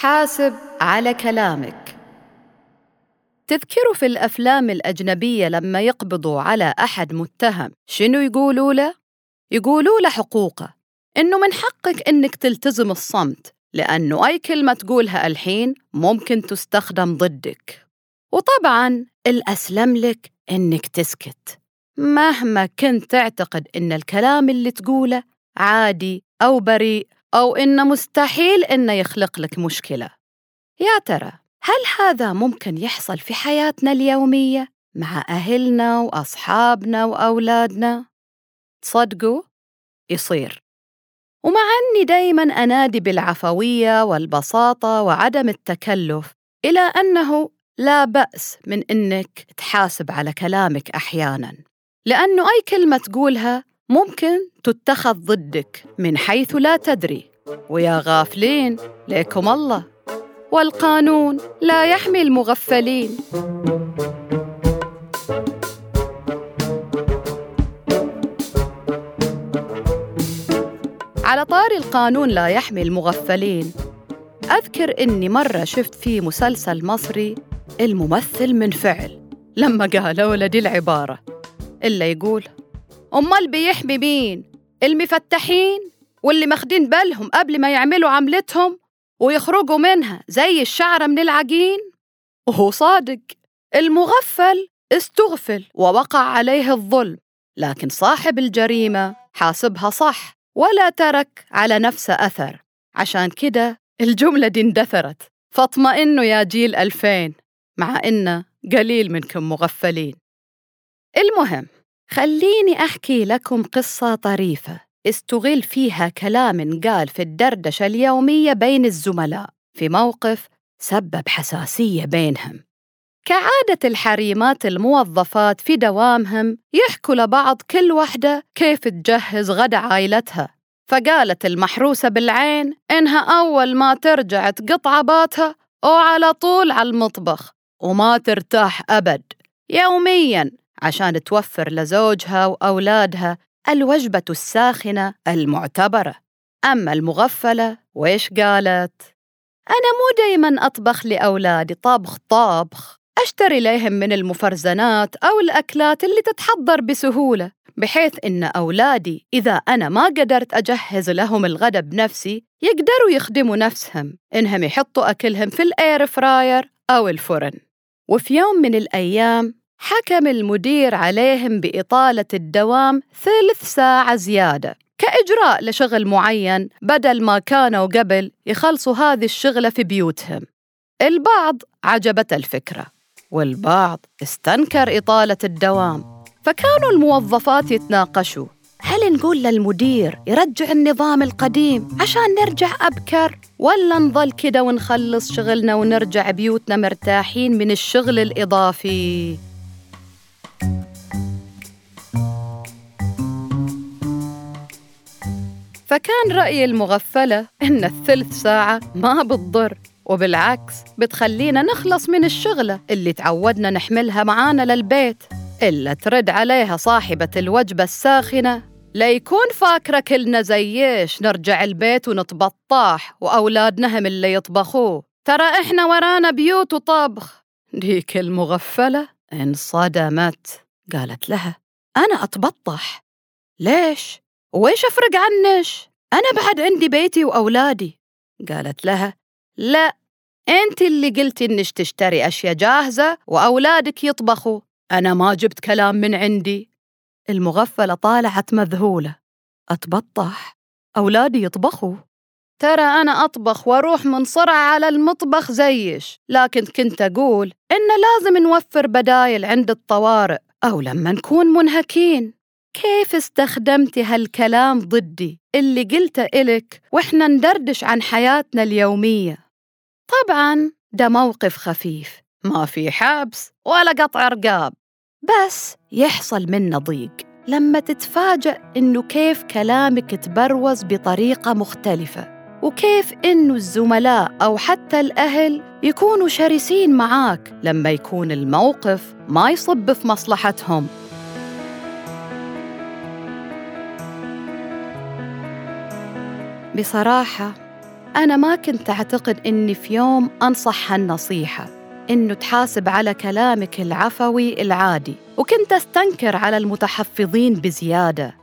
حاسب على كلامك. تذكروا في الأفلام الأجنبية لما يقبضوا على أحد متهم شنو يقولوا له؟ يقولوا له حقوقه. إنه من حقك إنك تلتزم الصمت لأنه أي كلمة تقولها الحين ممكن تستخدم ضدك. وطبعاً الأسلم لك إنك تسكت. مهما كنت تعتقد إن الكلام اللي تقوله عادي أو بريء أو إنه مستحيل إنه يخلق لك مشكلة يا ترى هل هذا ممكن يحصل في حياتنا اليومية مع أهلنا وأصحابنا وأولادنا؟ تصدقوا؟ يصير ومع أني دايما أنادي بالعفوية والبساطة وعدم التكلف إلى أنه لا بأس من أنك تحاسب على كلامك أحيانا لأنه أي كلمة تقولها ممكن تتخذ ضدك من حيث لا تدري. ويا غافلين ليكم الله. والقانون لا يحمي المغفلين. على طار القانون لا يحمي المغفلين. أذكر إني مرة شفت في مسلسل مصري الممثل من فعل. لما قالوا له دي العبارة. إلا يقول أمال بيحمي مين؟ المفتحين واللي ماخدين بالهم قبل ما يعملوا عملتهم ويخرجوا منها زي الشعرة من العجين؟ وهو صادق المغفل استغفل ووقع عليه الظلم لكن صاحب الجريمة حاسبها صح ولا ترك على نفسه أثر. عشان كده الجملة دي اندثرت. فاطمئنوا يا جيل ألفين مع إن قليل منكم مغفلين. المهم خليني أحكي لكم قصة طريفة. استغل فيها كلام قال في الدردشة اليومية بين الزملاء في موقف سبب حساسية بينهم. كعادة الحريمات الموظفات في دوامهم يحكوا لبعض كل وحدة كيف تجهز غدا عائلتها. فقالت المحروسة بالعين إنها أول ما ترجع تقطع عباتها وعلى طول على المطبخ وما ترتاح أبد. يومياً عشان توفر لزوجها وأولادها الوجبة الساخنة المعتبرة. أما المغفلة ويش قالت؟ أنا مو دايما أطبخ لأولادي طبخ طابخ. أشتري لهم من المفرزنات أو الأكلات اللي تتحضر بسهولة بحيث إن أولادي إذا أنا ما قدرت أجهز لهم الغداء بنفسي يقدروا يخدموا نفسهم. إنهم يحطوا أكلهم في الإير فراير أو الفرن. وفي يوم من الأيام حكم المدير عليهم بإطالة الدوام ثلث ساعة زيادة. كإجراء لشغل معين بدل ما كانوا قبل يخلصوا هذه الشغلة في بيوتهم. البعض عجبت الفكرة والبعض استنكر إطالة الدوام. فكانوا الموظفات يتناقشوا هل نقول للمدير يرجع النظام القديم عشان نرجع أبكر ولا نظل كده ونخلص شغلنا ونرجع بيوتنا مرتاحين من الشغل الإضافي؟ فكان رأي المغفلة إن الثلث ساعة ما بتضر وبالعكس بتخلينا نخلص من الشغلة اللي تعودنا نحملها معانا للبيت إلا ترد عليها صاحبة الوجبة الساخنة ليكون فاكرة كلنا زيش نرجع البيت ونتبطاح وأولادنا هم اللي يطبخوه. ترى إحنا ورانا بيوت وطبخ. ديك المغفلة انصدمت قالت لها أنا أتبطح. ليش؟ وإيش أفرق عنش؟ أنا بعد عندي بيتي وأولادي. قالت لها لا أنت اللي قلتي إنش تشتري أشياء جاهزة وأولادك يطبخوا. أنا ما جبت كلام من عندي. المغفلة طالعت مذهولة. أتبطح. أولادي يطبخوا. ترى أنا أطبخ وأروح منصرع على المطبخ زيش. لكن كنت أقول إن لازم نوفر بدايل عند الطوارئ أو لما نكون منهكين. كيف استخدمتي هالكلام ضدي اللي قلته إلك وإحنا ندردش عن حياتنا اليومية؟ طبعا ده موقف خفيف ما في حبس ولا قطع رقاب. بس يحصل منه ضيق لما تتفاجأ إنه كيف كلامك تبروز بطريقة مختلفة وكيف إنه الزملاء أو حتى الأهل يكونوا شرسين معاك لما يكون الموقف ما يصب في مصلحتهم. بصراحة أنا ما كنت أعتقد إني في يوم أنصح هالنصيحة إنه تحاسب على كلامك العفوي العادي وكنت أستنكر على المتحفظين بزيادة.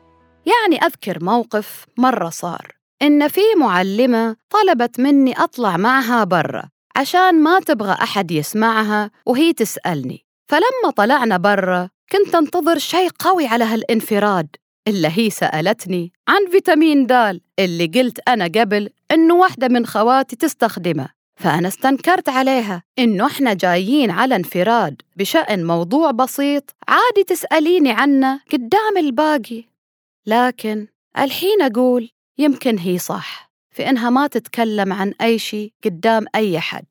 يعني أذكر موقف مرة صار إن في معلمة طلبت مني أطلع معها برا عشان ما تبغى أحد يسمعها وهي تسألني. فلما طلعنا برا كنت أنتظر شيء قوي على هالانفراد. إلا هي سألتني عن فيتامين د اللي قلت أنا قبل إنه واحدة من خواتي تستخدمه فأنا استنكرت عليها إنه إحنا جايين على انفراد بشأن موضوع بسيط عادي تسأليني عنه قدام الباقي لكن الحين أقول يمكن هي صح في إنها ما تتكلم عن أي شيء قدام أي حد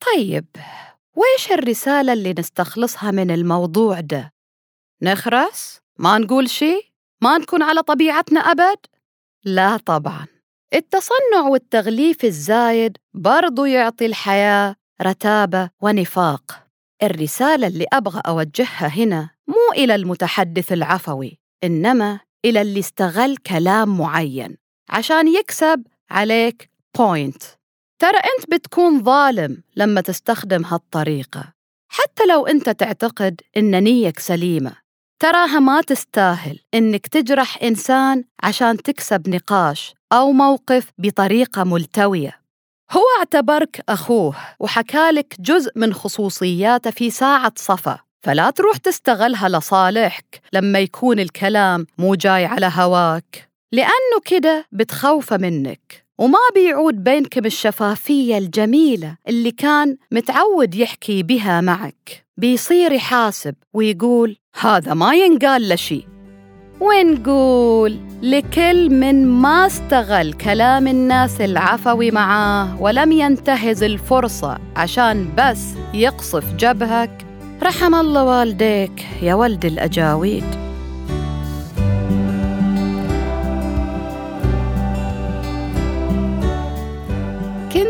طيب وإيش الرسالة اللي نستخلصها من الموضوع ده؟ نخرس؟ ما نقول شيء؟ ما نكون على طبيعتنا أبد؟ لا طبعاً. التصنع والتغليف الزايد برضو يعطي الحياة رتابة ونفاق. الرسالة اللي أبغى أوجهها هنا مو إلى المتحدث العفوي إنما إلى اللي استغل كلام معين عشان يكسب عليك بوينت ترى أنت بتكون ظالم لما تستخدم هالطريقة. حتى لو أنت تعتقد إن نيك سليمة تراها ما تستاهل إنك تجرح إنسان عشان تكسب نقاش أو موقف بطريقة ملتوية. هو اعتبرك أخوه وحكالك جزء من خصوصياته في ساعة صفا فلا تروح تستغلها لصالحك لما يكون الكلام مو جاي على هواك. لأنه كده بتخوفه منك. وما بيعود بينكم الشفافية الجميلة اللي كان متعود يحكي بها معك. بيصير يحاسب ويقول هذا ما ينقال لشي ونقول لكل من ما استغل كلام الناس العفوي معاه ولم ينتهز الفرصة عشان بس يقصف جبهك رحم الله والديك يا ولد الأجاويد.